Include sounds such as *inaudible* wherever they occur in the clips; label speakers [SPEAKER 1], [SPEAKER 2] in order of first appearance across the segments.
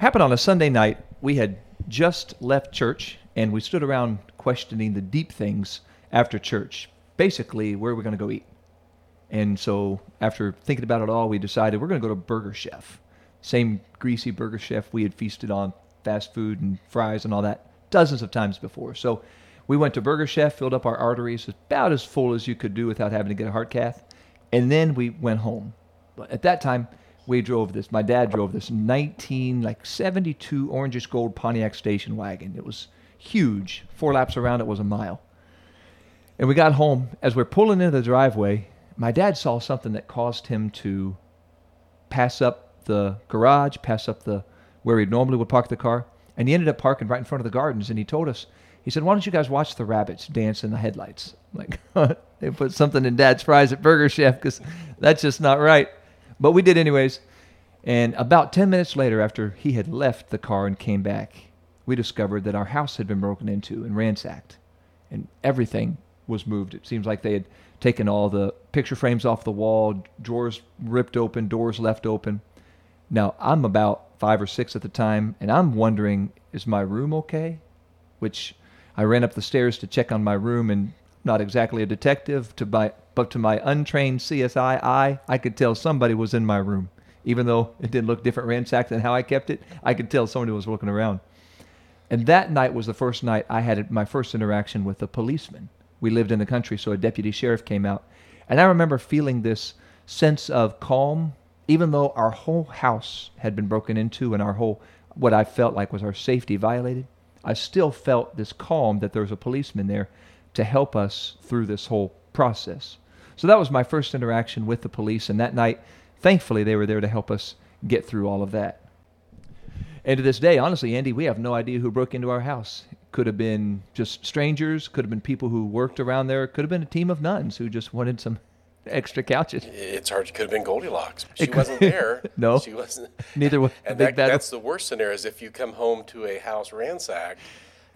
[SPEAKER 1] Happened on a Sunday night. We had just left church and we stood around questioning the deep things after church. Basically, where are we going to go eat? And so, after thinking about it all, we decided we're going to go to Burger Chef. Same greasy Burger Chef we had feasted on fast food and fries and all that dozens of times before. So, we went to Burger Chef, filled up our arteries about as full as you could do without having to get a heart cath, and then we went home. But at that time, we drove this. My dad drove this 19 like 72 orangish gold Pontiac station wagon. It was huge. Four laps around it was a mile. And we got home. As we're pulling into the driveway, my dad saw something that caused him to pass up the garage, pass up the where he normally would park the car, and he ended up parking right in front of the gardens. And he told us, he said, "Why don't you guys watch the rabbits dance in the headlights?" I'm *laughs* like, *laughs* they put something in Dad's fries at Burger Chef because that's just not right. But we did anyways. And about 10 minutes later, after he had left the car and came back, we discovered that our house had been broken into and ransacked. And everything was moved. It seems like they had taken all the picture frames off the wall, drawers ripped open, doors left open. Now, I'm about five or six at the time, and I'm wondering, is my room okay? Which I ran up the stairs to check on my room, and not exactly a detective, to my, but to my untrained CSI eye, I could tell somebody was in my room. Even though it didn't look different ransacked than how I kept it, I could tell somebody was looking around. And that night was the first night I had my first interaction with a policeman. We lived in the country, so a deputy sheriff came out. And I remember feeling this sense of calm, even though our whole house had been broken into and our whole, what I felt like was our safety violated. I still felt this calm that there was a policeman there to help us through this whole process. So that was my first interaction with the police. And that night, thankfully, they were there to help us get through all of that. And to this day, honestly, Andy, we have no idea who broke into our house. Could have been just strangers, could have been people who worked around there, could have been a team of nuns who just wanted some *laughs* extra couches.
[SPEAKER 2] It's hard. It could have been Goldilocks. She wasn't there. *laughs*
[SPEAKER 1] no,
[SPEAKER 2] she wasn't.
[SPEAKER 1] Neither was.
[SPEAKER 2] and that, that's the worst scenario: is if you come home to a house ransacked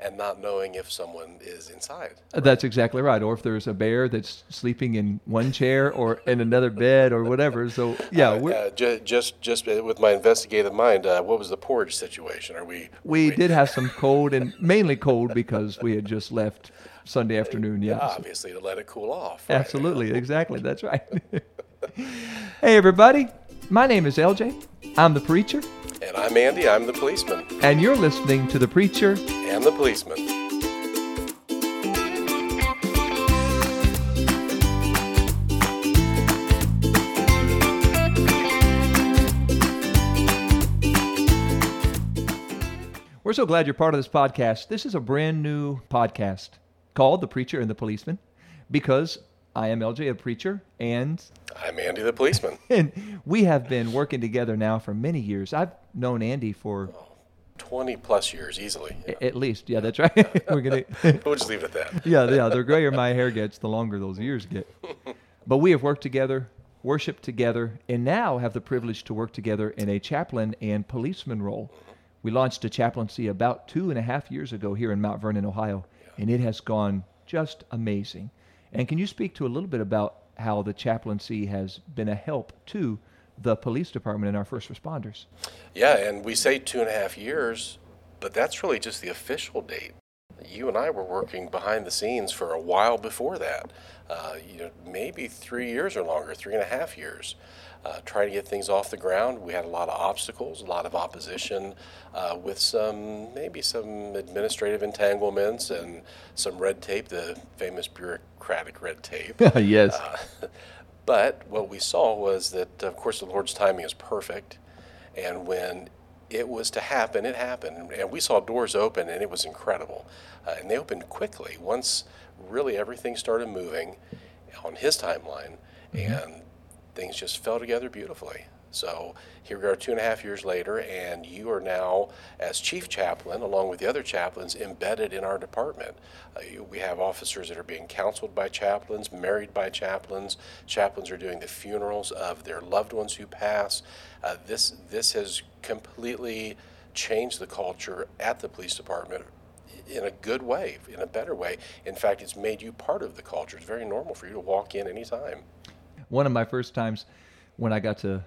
[SPEAKER 2] and not knowing if someone is inside.
[SPEAKER 1] Right? That's exactly right. Or if there's a bear that's sleeping in one chair or in another bed or whatever. So yeah,
[SPEAKER 2] uh, uh, just just just with my investigative mind, uh, what was the porridge situation? Are we?
[SPEAKER 1] We, we did have some cold and mainly cold because we had just left Sunday afternoon.
[SPEAKER 2] Yeah, obviously to let it cool off.
[SPEAKER 1] Right? Absolutely, exactly. That's right. *laughs* hey everybody, my name is LJ. I'm the preacher.
[SPEAKER 2] And I'm Andy, I'm the policeman.
[SPEAKER 1] And you're listening to The Preacher
[SPEAKER 2] and the Policeman.
[SPEAKER 1] We're so glad you're part of this podcast. This is a brand new podcast called The Preacher and the Policeman because I am LJ, a preacher, and
[SPEAKER 2] I'm Andy, the policeman. *laughs*
[SPEAKER 1] And we have been working together now for many years. I've known Andy for
[SPEAKER 2] 20 plus years easily.
[SPEAKER 1] Yeah. At least, yeah, that's right. *laughs* We're
[SPEAKER 2] gonna *laughs* we'll just leave it at that.
[SPEAKER 1] yeah, yeah. The grayer my hair gets, the longer those years get. but we have worked together, worshiped together, and now have the privilege to work together in a chaplain and policeman role. Mm-hmm. We launched a chaplaincy about two and a half years ago here in Mount Vernon, Ohio, yeah. and it has gone just amazing. And can you speak to a little bit about how the chaplaincy has been a help to the police department and our first responders?
[SPEAKER 2] Yeah, and we say two and a half years, but that's really just the official date. You and I were working behind the scenes for a while before that. Uh, you know, maybe three years or longer, three and a half years uh, trying to get things off the ground. We had a lot of obstacles, a lot of opposition, uh, with some maybe some administrative entanglements and some red tape, the famous bureaucratic red tape. *laughs*
[SPEAKER 1] yes.
[SPEAKER 2] Uh, but what we saw was that, of course, the Lord's timing is perfect, and when it was to happen, it happened, and we saw doors open, and it was incredible, uh, and they opened quickly once really everything started moving on His timeline, mm-hmm. and things just fell together beautifully. So here we are two and a half years later, and you are now, as chief chaplain, along with the other chaplains, embedded in our department. Uh, we have officers that are being counseled by chaplains, married by chaplains. Chaplains are doing the funerals of their loved ones who pass. Uh, this this has completely changed the culture at the police department in a good way, in a better way. In fact, it's made you part of the culture. It's very normal for you to walk in anytime
[SPEAKER 1] one of my first times when I got to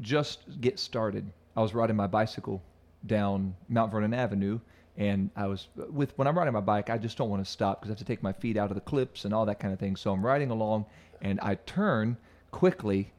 [SPEAKER 1] just get started, I was riding my bicycle down Mount Vernon Avenue, and I was with when I'm riding my bike, I just don't want to stop because I have to take my feet out of the clips and all that kind of thing. So I'm riding along, and I turn quickly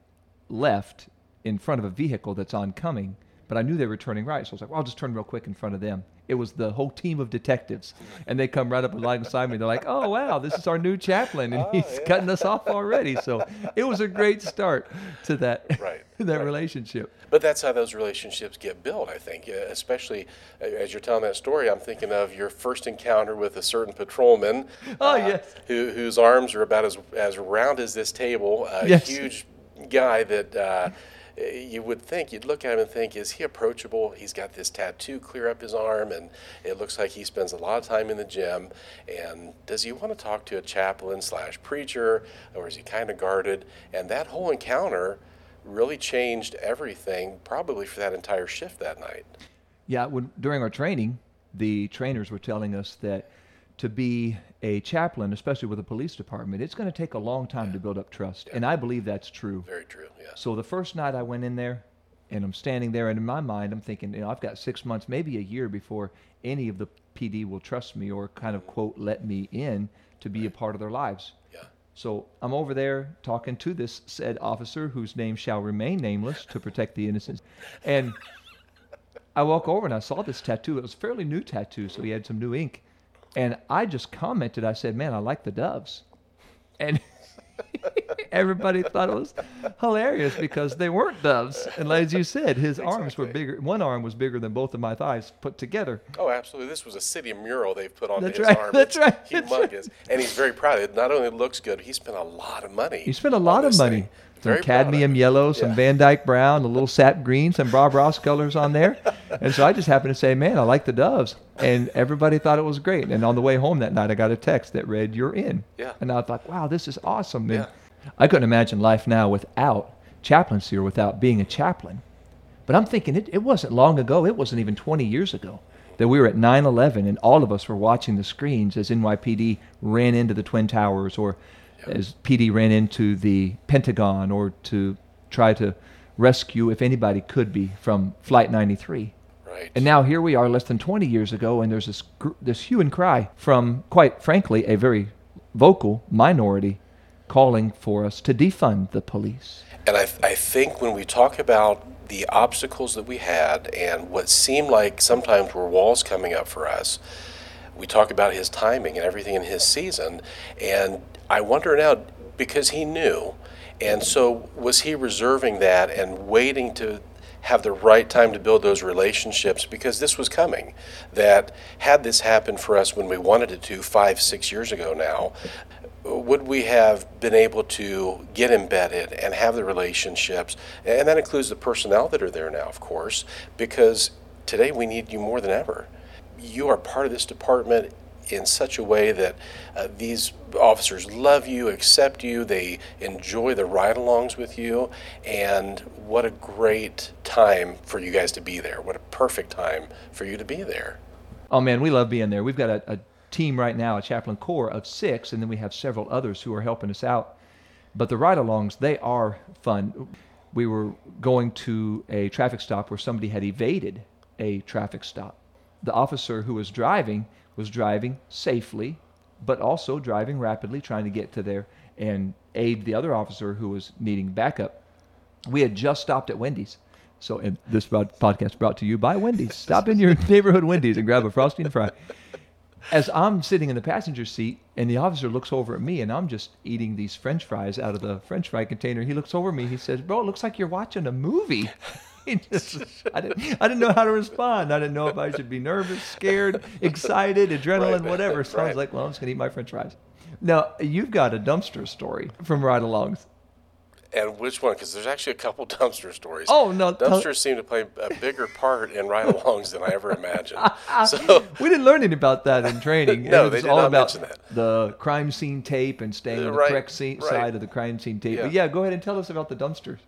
[SPEAKER 1] left in front of a vehicle that's oncoming, but I knew they were turning right, so I was like, well, I'll just turn real quick in front of them. It was the whole team of detectives, and they come right up alongside me. They're like, "Oh wow, this is our new chaplain, and
[SPEAKER 2] Oh,
[SPEAKER 1] he's
[SPEAKER 2] yeah.
[SPEAKER 1] cutting us off already." So it was a great start to that *laughs*
[SPEAKER 2] Right, *laughs*
[SPEAKER 1] that
[SPEAKER 2] right.
[SPEAKER 1] relationship.
[SPEAKER 2] But that's how those relationships get built, I think. Especially as you're telling that story, I'm thinking of your first encounter with a certain patrolman. *laughs*
[SPEAKER 1] Oh,
[SPEAKER 2] uh,
[SPEAKER 1] yes.
[SPEAKER 2] Who, whose arms are about as, as round as this table. A
[SPEAKER 1] Yes.
[SPEAKER 2] huge guy that uh, Uh, you would think, you'd look at him and think, is he approachable? He's got this tattoo clear up his arm, and it looks like he spends a lot of time in the gym. And does he want to talk to a chaplain slash preacher, or is he kind of guarded? And that whole encounter really changed everything, probably for that entire shift that night.
[SPEAKER 1] Yeah, when, during our training, the trainers were telling us that to be a chaplain, especially with a police department, it's going to take a long time to build up trust, and I believe that's true.
[SPEAKER 2] Very true. Yes.
[SPEAKER 1] So the first night I went in there, and I'm standing there, and in my mind I'm thinking, you know, I've got six months, maybe a year before any of the PD will trust me or kind of mm-hmm. quote let me in to be a part of their lives.
[SPEAKER 2] Yeah.
[SPEAKER 1] So I'm over there talking to this said officer whose name shall remain nameless to protect the innocent. And *laughs* I walk over and I saw this tattoo. It was a fairly new tattoo, so he had some new ink. And I just commented, I said, Man, I like the doves. And *laughs* everybody thought it was hilarious because they weren't doves. And as you said, his arms were bigger. One arm was bigger than both of my thighs put together.
[SPEAKER 2] Oh, absolutely. This was a city mural they've put
[SPEAKER 1] That's
[SPEAKER 2] his
[SPEAKER 1] right,
[SPEAKER 2] arm.
[SPEAKER 1] that's
[SPEAKER 2] It's
[SPEAKER 1] right, that's right.
[SPEAKER 2] And he's very proud. It not only looks good, he spent a lot of money.
[SPEAKER 1] He spent a lot of money.
[SPEAKER 2] thing.
[SPEAKER 1] Some
[SPEAKER 2] Very
[SPEAKER 1] cadmium yellow, some
[SPEAKER 2] Yeah.
[SPEAKER 1] Van Dyke brown, a little sap green, some Bob Ross colors on there. *laughs* And so I just happened to say, man, I like the doves. And everybody thought it was great. And on the way home that night, I got a text that read, you're in.
[SPEAKER 2] Yeah.
[SPEAKER 1] And I thought, wow, this is awesome. And
[SPEAKER 2] Yeah.
[SPEAKER 1] I couldn't imagine life now without chaplaincy or without being a chaplain. But I'm thinking it, it wasn't long ago, it wasn't even 20 years ago, that we were at 9 11 and all of us were watching the screens as NYPD ran into the Twin Towers or as PD ran into the Pentagon or to try to rescue, if anybody could be, from Flight 93.
[SPEAKER 2] Right.
[SPEAKER 1] And now here we are less than 20 years ago, and there's this, gr- this hue and cry from, quite frankly, a very vocal minority calling for us to defund the police.
[SPEAKER 2] And I, I think when we talk about the obstacles that we had and what seemed like sometimes were walls coming up for us, we talk about his timing and everything in his season. And I wonder now, because he knew, and so was he reserving that and waiting to have the right time to build those relationships because this was coming. That had this happened for us when we wanted it to five, six years ago now, would we have been able to get embedded and have the relationships? And that includes the personnel that are there now, of course, because today we need you more than ever. You are part of this department in such a way that uh, these officers love you, accept you, they enjoy the ride alongs with you, and what a great time for you guys to be there. What a perfect time for you to be there.
[SPEAKER 1] Oh man, we love being there. We've got a, a team right now, a chaplain corps of six, and then we have several others who are helping us out. But the ride-alongs, they are fun. We were going to a traffic stop where somebody had evaded a traffic stop. The officer who was driving was driving safely, but also driving rapidly, trying to get to there and aid the other officer who was needing backup. We had just stopped at Wendy's. So, and this podcast brought to you by Wendy's. Stop in your *laughs* neighborhood Wendy's and grab a frosty and fry. As I'm sitting in the passenger seat, and the officer looks over at me, and I'm just eating these French fries out of the French fry container. He looks over at me. He says, "Bro, it looks like you're watching a movie." *laughs* Just, I didn't, I didn't know how to respond. I didn't know if I should be nervous, scared, *laughs* excited, adrenaline,
[SPEAKER 2] Right,
[SPEAKER 1] whatever. So I was like, "Well, I'm just gonna eat my French fries." Now, you've got a dumpster story from ride-alongs.
[SPEAKER 2] And which one? Because there's actually a couple *laughs* dumpster stories.
[SPEAKER 1] Oh, no, tell-
[SPEAKER 2] Dumpsters seem to play a bigger part in ride-alongs than I ever imagined. Ah, ah, so,
[SPEAKER 1] we didn't learn anything about that in training.
[SPEAKER 2] No,
[SPEAKER 1] it
[SPEAKER 2] they
[SPEAKER 1] was
[SPEAKER 2] did
[SPEAKER 1] all
[SPEAKER 2] not
[SPEAKER 1] about
[SPEAKER 2] mention that.
[SPEAKER 1] the crime scene tape and staying on the
[SPEAKER 2] Right,
[SPEAKER 1] correct scene,
[SPEAKER 2] right.
[SPEAKER 1] side of the crime scene tape. But
[SPEAKER 2] Yeah.
[SPEAKER 1] yeah, go ahead and tell us about the dumpsters.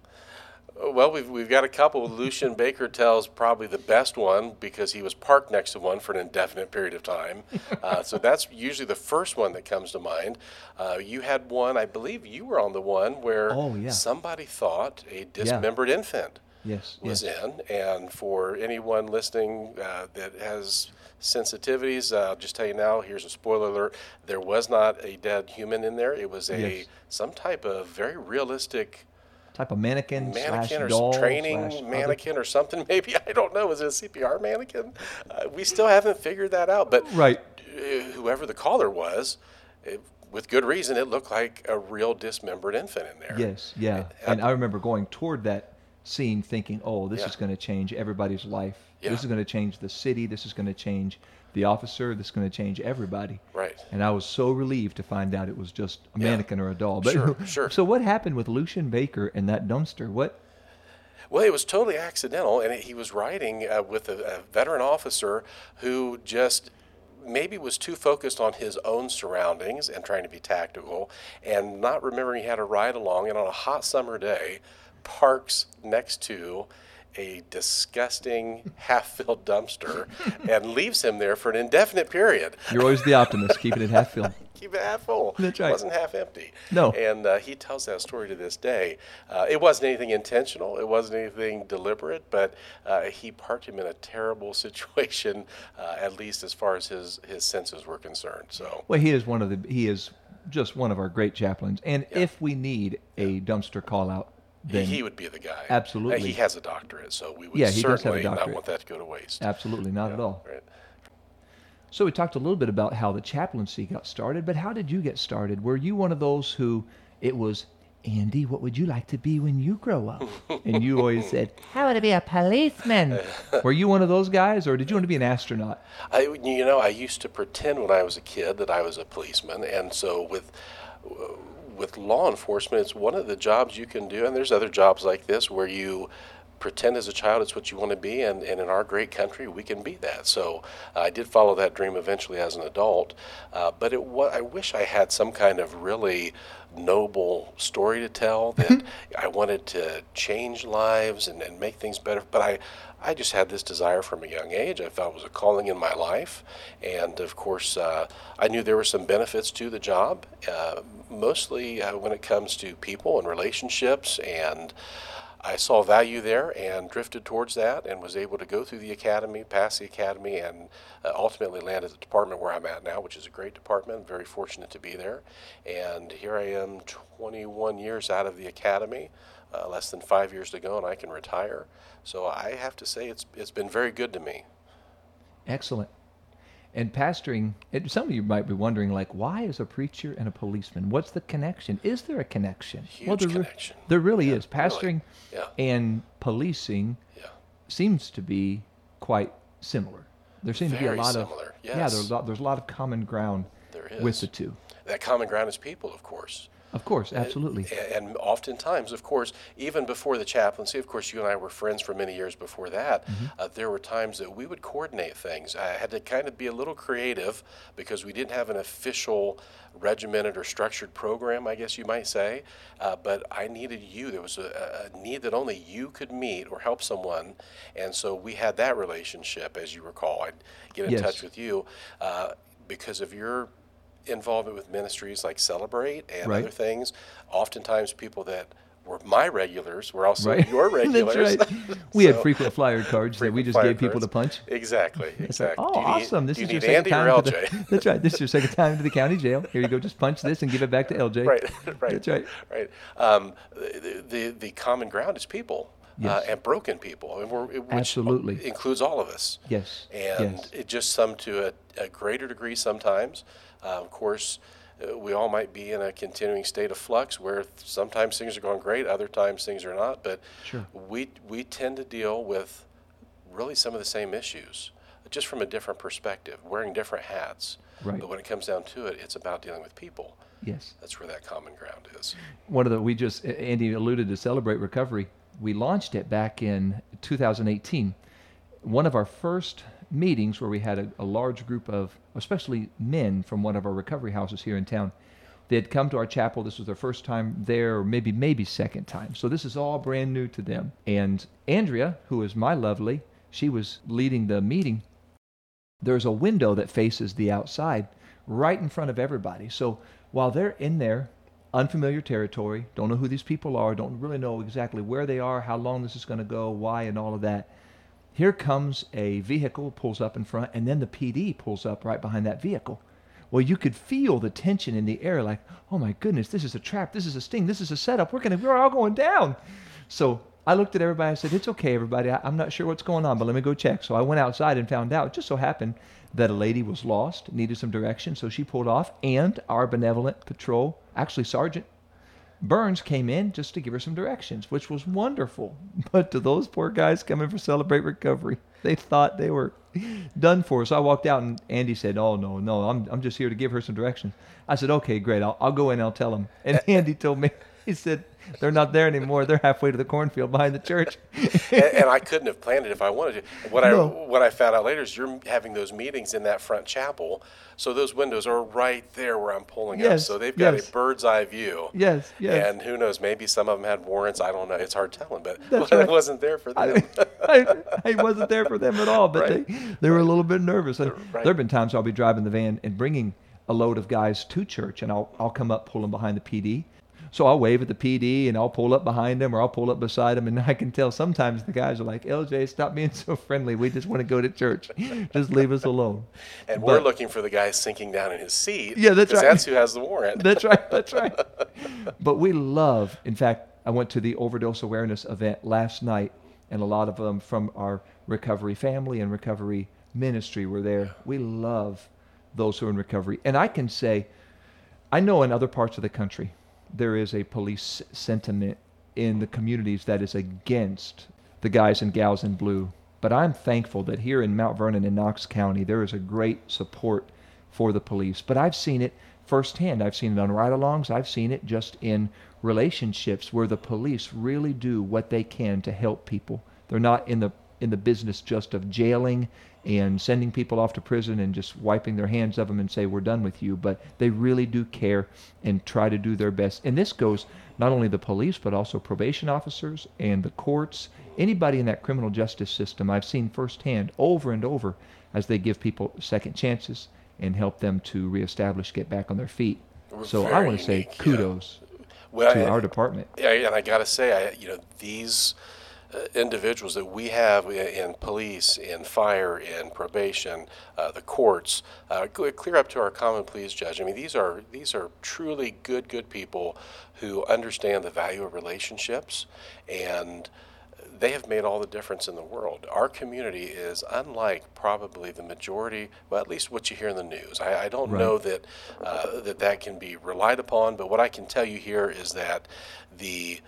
[SPEAKER 2] Well, we've, we've got a couple. Lucian Baker tells probably the best one because he was parked next to one for an indefinite period of time. *laughs* Uh, so that's usually the first one that comes to mind. Uh, you had one, I believe you were on the one where
[SPEAKER 1] Oh, yeah.
[SPEAKER 2] somebody thought a dismembered infant
[SPEAKER 1] Yes,
[SPEAKER 2] was
[SPEAKER 1] yes.
[SPEAKER 2] in. And for anyone listening uh, that has sensitivities, uh, I'll just tell you now. Here's a spoiler alert: there was not a dead human in there. It was a
[SPEAKER 1] Yes.
[SPEAKER 2] some type of very realistic
[SPEAKER 1] Type of mannequin,
[SPEAKER 2] mannequin or
[SPEAKER 1] doll
[SPEAKER 2] training
[SPEAKER 1] slash other-
[SPEAKER 2] mannequin or something. *laughs* Maybe I don't know. Was it a CPR mannequin? Uh, we still haven't figured that out. But
[SPEAKER 1] Right.
[SPEAKER 2] uh, whoever the caller was, it, with good reason, it looked like a real dismembered infant in there.
[SPEAKER 1] Yes, yeah. And I remember going toward that scene thinking, oh, this
[SPEAKER 2] Yeah.
[SPEAKER 1] is going to change everybody's life.
[SPEAKER 2] Yeah.
[SPEAKER 1] This is going to change the city. This is going to change the officer. that's going to change everybody.
[SPEAKER 2] Right.
[SPEAKER 1] And I was so relieved to find out it was just a
[SPEAKER 2] Yeah.
[SPEAKER 1] mannequin or a doll. But
[SPEAKER 2] Sure, *laughs* sure.
[SPEAKER 1] So what happened with Lucian Baker and that dumpster? What?
[SPEAKER 2] Well, it was totally accidental, and he was riding uh, with a, a veteran officer who just maybe was too focused on his own surroundings and trying to be tactical, and not remembering he had a ride along. And on a hot summer day, parks next to a disgusting half-filled dumpster and leaves him there for an indefinite period.
[SPEAKER 1] You're always the optimist, keeping it half filled. *laughs*
[SPEAKER 2] keep it half full.
[SPEAKER 1] That's right.
[SPEAKER 2] It wasn't half empty.
[SPEAKER 1] No.
[SPEAKER 2] And uh, he tells that story to this day. Uh, it wasn't anything intentional. It wasn't anything deliberate, but uh, he parked him in a terrible *laughs* situation, uh, at least as far as his, his senses were concerned. So,
[SPEAKER 1] Well, he is one of the. He is just one of our great chaplains. And if we need a dumpster call out, then
[SPEAKER 2] he would be the guy.
[SPEAKER 1] Absolutely.
[SPEAKER 2] he has a doctorate, so we would
[SPEAKER 1] Yeah, he does have a
[SPEAKER 2] certainly not want that to go to waste.
[SPEAKER 1] absolutely not at all.
[SPEAKER 2] Right.
[SPEAKER 1] So we talked a little bit about how the chaplaincy got started, but how did you get started? Were you one of those who it was, Andy, what would you like to be when you grow up? *laughs* And you always said, I want to be a policeman. *laughs* Were you one of those guys, or did you want to be an astronaut?
[SPEAKER 2] I, you know, I used to pretend when I was a kid that I was a policeman, and so with with law enforcement, it's one of the jobs you can do. And there's other jobs like this where you pretend as a child it's what you want to be, and, and in our great country, we can be that. So uh, I did follow that dream eventually as an adult, uh, but it wa- I wish I had some kind of really noble story to tell that I wanted to change lives and, and make things better. But I, I just had this desire from a young age. I felt it was a calling in my life. And of course, uh, I knew there were some benefits to the job, uh, mostly uh, when it comes to people and relationships. And I saw value there and drifted towards that and was able to go through the academy, pass the academy, and uh, ultimately land at the department where I'm at now, which is a great department. Very fortunate to be there. And here I am 21 years out of the academy, uh, less than five years to go, and I can retire. So I have to say it's, it's been very good to me.
[SPEAKER 1] Excellent. And pastoring, it, some of you might be wondering, like, why is a preacher and a policeman? What's the connection? Is there a connection?
[SPEAKER 2] Huge
[SPEAKER 1] there, re-
[SPEAKER 2] connection.
[SPEAKER 1] there really
[SPEAKER 2] Yeah,
[SPEAKER 1] is. Pastoring
[SPEAKER 2] Yeah.
[SPEAKER 1] and policing
[SPEAKER 2] Yeah.
[SPEAKER 1] seems to be quite similar. There seems to be a lot
[SPEAKER 2] similar,
[SPEAKER 1] of yeah. There's a lot, there's a lot of common ground
[SPEAKER 2] There
[SPEAKER 1] with the two.
[SPEAKER 2] That common ground is people, of course.
[SPEAKER 1] Of course, absolutely.
[SPEAKER 2] A- And oftentimes, of course, even before the chaplaincy, of course, you and I were friends for many years before that.
[SPEAKER 1] Mm-hmm.
[SPEAKER 2] Uh, there were times that we would coordinate things. I had to kind of be a little creative because we didn't have an official, regimented or structured program, I guess you might say. Uh, but I needed you. There was a, a need that only you could meet or help someone, and so we had that relationship. As you recall, I'd get in
[SPEAKER 1] Yes.
[SPEAKER 2] touch with you uh, because of your involvement with ministries like Celebrate and
[SPEAKER 1] Right.
[SPEAKER 2] other things. Oftentimes, people that were my regulars were also
[SPEAKER 1] Right.
[SPEAKER 2] your *laughs* regulars.
[SPEAKER 1] That's right. *laughs* We had frequent flyer cards that we just gave people
[SPEAKER 2] cards.
[SPEAKER 1] to punch.
[SPEAKER 2] Exactly. *laughs*
[SPEAKER 1] It's like, oh,
[SPEAKER 2] you need-
[SPEAKER 1] awesome! This is
[SPEAKER 2] you
[SPEAKER 1] your second
[SPEAKER 2] Andy
[SPEAKER 1] time
[SPEAKER 2] or
[SPEAKER 1] to
[SPEAKER 2] LJ?
[SPEAKER 1] the. That's right. This is your second time to the county jail. Here you go. Just punch this and give it back to LJ.
[SPEAKER 2] right, right.
[SPEAKER 1] That's right.
[SPEAKER 2] Right. Um, the, the the common ground is people. Uh, and broken people, and we're, which
[SPEAKER 1] Absolutely.
[SPEAKER 2] includes all of us.
[SPEAKER 1] Yes.
[SPEAKER 2] and
[SPEAKER 1] yes.
[SPEAKER 2] it just some to a, a greater degree sometimes. Uh, of course, uh, we all might be in a continuing state of flux where th- sometimes things are going great, other times things are not. But
[SPEAKER 1] Sure.
[SPEAKER 2] we we tend to deal with really some of the same issues, just from a different perspective, wearing different hats.
[SPEAKER 1] Right.
[SPEAKER 2] But when it comes down to it, it's about dealing with people.
[SPEAKER 1] Yes.
[SPEAKER 2] That's where that common ground is.
[SPEAKER 1] one of the we just Andy alluded to celebrate recovery. We launched it back in 2018. One of our first meetings where we had a, a large group of especially men from one of our recovery houses here in town. They had come to our chapel. This was their first time there, or maybe maybe second time. So this is all brand new to them. And Andrea, who is my lovely, she was leading the meeting. There's a window that faces the outside right in front of everybody. So while they're in there unfamiliar territory, don't know who these people are, don't really know exactly where they are, how long this is going to go, why, and all of that. Here comes a vehicle, pulls up in front, and then the PD pulls up right behind that vehicle. Well, you could feel the tension in the air, like, oh my goodness, this is a trap, this is a sting, this is a setup. We're gonna, we're all going down. So I looked at everybody. I said, "It's okay, everybody. I, I'm not sure what's going on, but let me go check." So I went outside and found out. It just so happened that a lady was lost, needed some direction, so she pulled off, and our benevolent patrol, actually Sergeant Burns, came in just to give her some directions, which was wonderful. *laughs* But to those poor guys coming for Celebrate Recovery, they thought they were done for. So I walked out, and Andy said, "Oh no, no, I'm I'm just here to give her some directions." I said, "Okay, great. I'll I'll go in. and I'll tell them." And Andy told me, *laughs* he said they're not there anymore. They're halfway to the cornfield behind the church.
[SPEAKER 2] and, and, I couldn't have planned it if I wanted to. What
[SPEAKER 1] No.
[SPEAKER 2] I what I found out later is you're having those meetings in that front chapel, so those windows are right there where I'm pulling up. So they've got
[SPEAKER 1] yes.
[SPEAKER 2] a bird's eye view.
[SPEAKER 1] yes, yes.
[SPEAKER 2] And who knows? Maybe some of them had warrants. I don't know. It's hard telling, but
[SPEAKER 1] That's *laughs*
[SPEAKER 2] I
[SPEAKER 1] right.
[SPEAKER 2] wasn't there for them.
[SPEAKER 1] I, *laughs* I, I wasn't there for them at all, but
[SPEAKER 2] Right.
[SPEAKER 1] they, they were a little bit nervous. And
[SPEAKER 2] Right.
[SPEAKER 1] there have been times I'll be driving the van and bringing a load of guys to church, and I'll, I'll come up, pull them behind the PD. So I'll wave at the PD, and I'll pull up behind them, or I'll pull up beside them, and *laughs* I can tell sometimes the guys are like, "LJ, stop being so friendly. We just want to go to church. *laughs* Just leave us alone."
[SPEAKER 2] and we're looking for the guy sinking down in his seat.
[SPEAKER 1] Yeah, that's right.
[SPEAKER 2] That's who has the warrant. *laughs*
[SPEAKER 1] That's right. That's right. But we love. In fact, I went to the overdose awareness event last night, and a lot of them from our recovery family and recovery ministry were there. We love those who are in recovery, and I can say, I know in other parts of the country, there is a police sentiment in the communities that is against the guys and gals in blue. But I'm thankful that here in Mount Vernon and Knox County, there is a great support for the police. But I've seen it firsthand. I've seen it on ride alongs. I've seen it just in relationships where the police really do what they can to help people. They're not in the in the business just of jailing and sending people off to prison and just wiping their hands of them and say we're done with you. But they really do care and try to do their best. And this goes not only the police but also probation officers and the courts anybody in that criminal justice system. I've seen firsthand over and over as they give people second chances and help them to reestablish get back on their feet. So i want to say
[SPEAKER 2] unique, yeah.
[SPEAKER 1] kudos
[SPEAKER 2] Well,
[SPEAKER 1] to our department.
[SPEAKER 2] Yeah, and I got to say, I, you know, these individuals that we have in police, in fire, in probation, uh, the courts, uh, clear up to our common pleas judge. I mean, these are these are truly good, good people who understand the value of relationships, and they have made all the difference in the world. Our community is unlike probably the majority, well, at least what you hear in the news. I, I don't
[SPEAKER 1] Right.
[SPEAKER 2] know that, uh, that that can be relied upon, but what I can tell you here is that the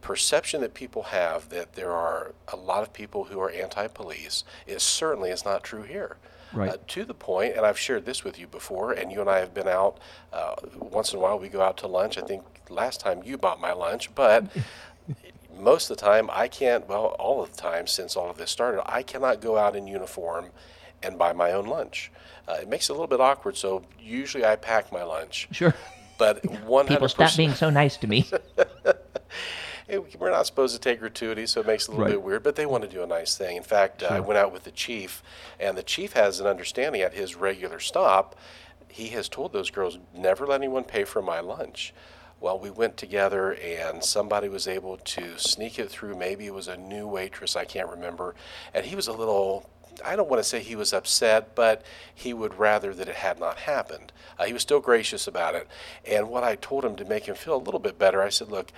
[SPEAKER 2] perception that people have that there are a lot of people who are anti-police is certainly is not true here.
[SPEAKER 1] Right.
[SPEAKER 2] Uh, to the point, and I've shared this with you before, and you and I have been out uh, once in a while. We go out to lunch. I think last time you bought my lunch, but *laughs* most of the time I can't. Well, all of the time since all of this started, I cannot go out in uniform and buy my own lunch. Uh, it makes it a little bit awkward. So usually I pack my lunch.
[SPEAKER 1] sure
[SPEAKER 2] But one *laughs*
[SPEAKER 3] People stop being so nice to me. *laughs*
[SPEAKER 2] We're not supposed to take gratuity, so it makes it a little
[SPEAKER 1] Right.
[SPEAKER 2] bit weird, but they want to do a nice thing. In fact, uh, I went out with the chief, and the chief has an understanding at his regular stop. He has told those girls, never let anyone pay for my lunch. Well, we went together, and somebody was able to sneak it through. Maybe it was a new waitress, I can't remember. And he was a little I don't want to say he was upset, but he would rather that it had not happened. Uh, he was still gracious about it. And what I told him to make him feel a little bit better, I said, Look,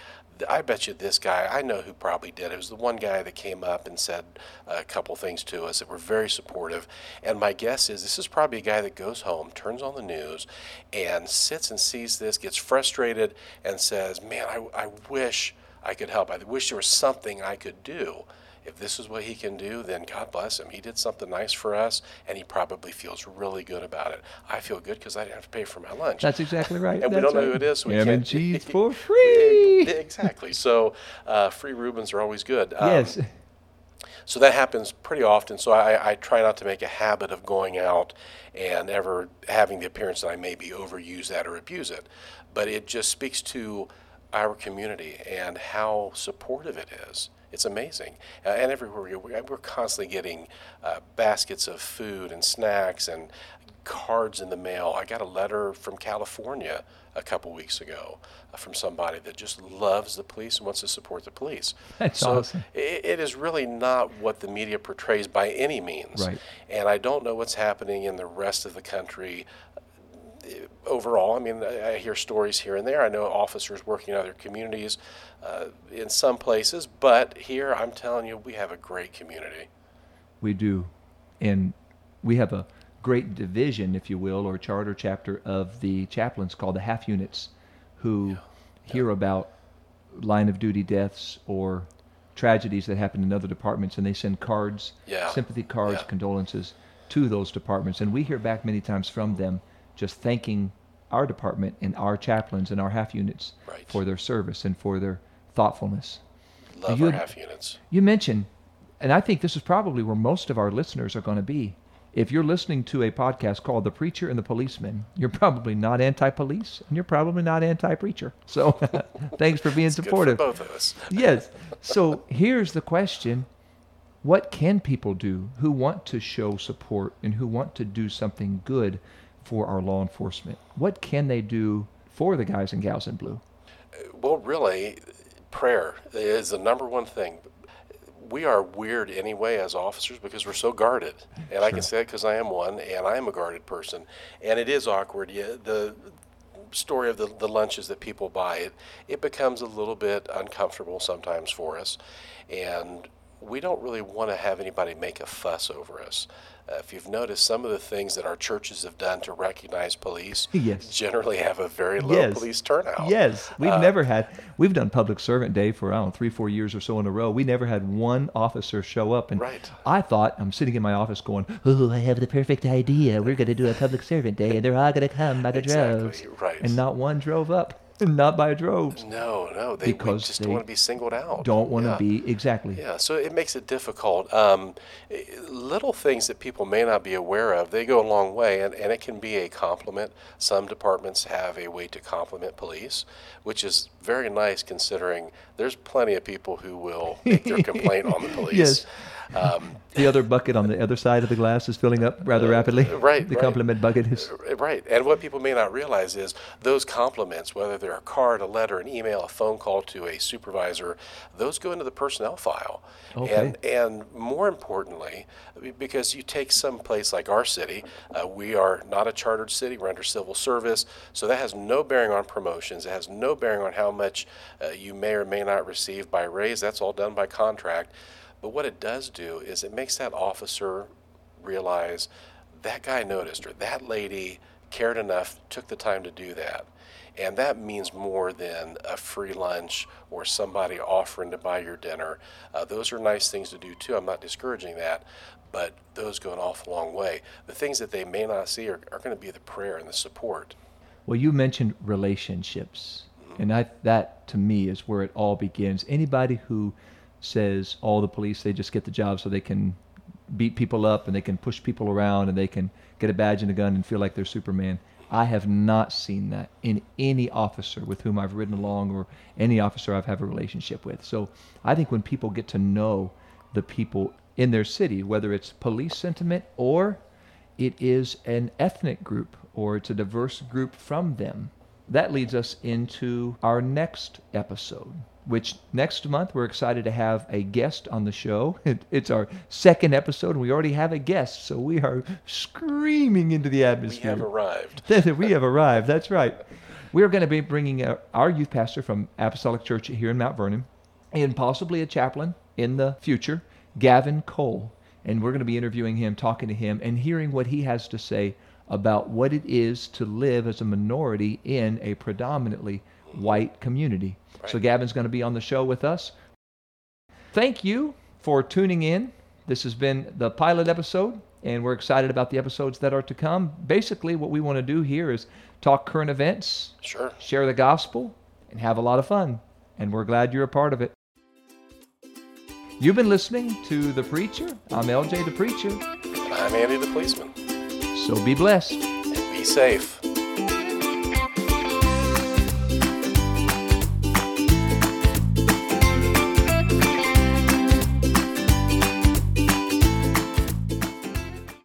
[SPEAKER 2] I bet you this guy, I know who probably did. It was the one guy that came up and said a couple things to us that were very supportive. And my guess is this is probably a guy that goes home, turns on the news, and sits and sees this, gets frustrated, and says, Man, I, I wish I could help. I wish there was something I could do if this is what he can do, then God bless him. He did something nice for us, and he probably feels really good about it. I feel good because I didn't have to pay for my lunch.
[SPEAKER 1] That's exactly right. *laughs*
[SPEAKER 2] And we don't know who it is, so we
[SPEAKER 1] Ham and
[SPEAKER 2] can't-
[SPEAKER 1] cheese *laughs* for free. *laughs*
[SPEAKER 2] exactly. So uh, free Reubens are always good. Um,
[SPEAKER 1] yes.
[SPEAKER 2] so that happens pretty often. So I, I try not to make a habit of going out and ever having the appearance that I maybe overuse that or abuse it. But it just speaks to our community and how supportive it is. It's amazing. Uh, and everywhere we go, we- we're constantly getting uh, baskets of food and snacks and cards in the mail. I got a letter from California a couple weeks ago uh, from somebody that just loves the police and wants to support the police. *laughs*
[SPEAKER 1] That's
[SPEAKER 2] so
[SPEAKER 1] awesome.
[SPEAKER 2] It, it is really not what the media portrays by any means.
[SPEAKER 1] Right.
[SPEAKER 2] And I don't know what's happening in the rest of the country overall. I mean, I, hear stories here and there. I know officers working in other communities uh, in some places, but here I'm telling you, we have a great community.
[SPEAKER 1] We do. And we have a great division, if you will, or charter chapter of the chaplains called the half units who hear about line of duty deaths or tragedies that happen in other departments and they send cards,
[SPEAKER 2] Yeah.
[SPEAKER 1] sympathy cards,
[SPEAKER 2] Yeah.
[SPEAKER 1] condolences to those departments. And we hear back many times from them just thanking our department and our chaplains and our half units
[SPEAKER 2] Right.
[SPEAKER 1] for their service and for their thoughtfulness.
[SPEAKER 2] Love
[SPEAKER 1] you
[SPEAKER 2] our half units.
[SPEAKER 1] You mentioned, and I think this is probably where most of our listeners are going to be. If you're listening to a podcast called The Preacher and the Policeman, you're probably not anti police and you're probably not anti preacher. So *laughs* thanks for being
[SPEAKER 2] good for
[SPEAKER 1] supportive.
[SPEAKER 2] both of us. *laughs*
[SPEAKER 1] yes. So here's the question What can people do who want to show support and who want to do something good for our law enforcement? What can they do for the guys and gals in blue?
[SPEAKER 2] Well, really, prayer is the number one thing. We are weird anyway as officers because we're so guarded, and I can say it because I am one, and I am a guarded person, and it is awkward. Yeah, the story of the, the lunches that people buy it it becomes a little bit uncomfortable sometimes for us, and we don't really want to have anybody make a fuss over us. Uh, if you've noticed, some of the things that our churches have done to recognize police
[SPEAKER 1] Yes.
[SPEAKER 2] generally have a very low
[SPEAKER 1] Yes.
[SPEAKER 2] police turnout.
[SPEAKER 1] Yes, we've
[SPEAKER 2] Uh,
[SPEAKER 1] never had. We've done Public Servant Day for I don't know three, four years or so in a row. We never had one officer show up, and
[SPEAKER 2] Right.
[SPEAKER 1] I thought I'm sitting in my office going, "Oh, I have the perfect idea. We're going to do a Public Servant Day, and they're all going to come by the
[SPEAKER 2] Exactly,
[SPEAKER 1] droves."
[SPEAKER 2] right.
[SPEAKER 1] And not one drove up, not by droves.
[SPEAKER 2] No, no, they
[SPEAKER 1] Because
[SPEAKER 2] just
[SPEAKER 1] they
[SPEAKER 2] don't want to be singled out.
[SPEAKER 1] Don't want to be exactly.
[SPEAKER 2] Yeah, so it makes it difficult. Um, little things that people may not be aware of, they go a long way, and, and it can be a compliment. Some departments have a way to compliment police, which is very nice considering there's plenty of people who will make their *laughs* complaint on the police.
[SPEAKER 1] Yes.
[SPEAKER 2] Um,
[SPEAKER 1] The other bucket on the other side of the glass is filling up rather rapidly.
[SPEAKER 2] Uh, right,
[SPEAKER 1] The
[SPEAKER 2] right.
[SPEAKER 1] compliment bucket is.
[SPEAKER 2] Right. And what people may not realize is those compliments, whether they're a card, a letter, an email, a phone call to a supervisor, those go into the personnel file.
[SPEAKER 1] Okay.
[SPEAKER 2] And, and more importantly, because you take some place like our city, uh, we are not a chartered city, we're under civil service, so that has no bearing on promotions. It has no bearing on how much uh, you may or may not receive by raise. That's all done by contract. But what it does do is it makes that officer realize that guy noticed or that lady cared enough, took the time to do that. And that means more than a free lunch or somebody offering to buy your dinner. Uh, those are nice things to do too. I'm not discouraging that, but those go an awful long way. The things that they may not see are, are going to be the prayer and the support.
[SPEAKER 1] Well, you mentioned relationships, and I, that to me is where it all begins. Anybody who says all the police they just get the job so they can beat people up and they can push people around and they can get a badge and a gun and feel like they're Superman. I have not seen that in any officer with whom I've ridden along or any officer I've had a relationship with. So I think when people get to know the people in their city, whether it's police sentiment or it is an ethnic group or it's a diverse group from them. That leads us into our next episode, which next month we're excited to have a guest on the show. *laughs* It, it's our second episode, and we already have a guest, so we are screaming into the atmosphere.
[SPEAKER 2] We have arrived. *laughs*
[SPEAKER 1] we have arrived. That's right. We're going to be bringing our youth pastor from Apostolic Church here in Mount Vernon, and possibly a chaplain in the future, Gavin Cole. And we're going to be interviewing him, talking to him, and hearing what he has to say about what it is to live as a minority in a predominantly white community. So Gavin's going to be on the show with us. Thank you for tuning in. This has been the pilot episode, and we're excited about the episodes that are to come. Basically, what we want to do here is talk current events,
[SPEAKER 2] Sure.
[SPEAKER 1] share the gospel, and have a lot of fun. And we're glad you're a part of it. You've been listening to The Preacher. I'm LJ the Preacher.
[SPEAKER 2] And I'm Andy the policeman.
[SPEAKER 1] So be blessed.
[SPEAKER 2] And be safe.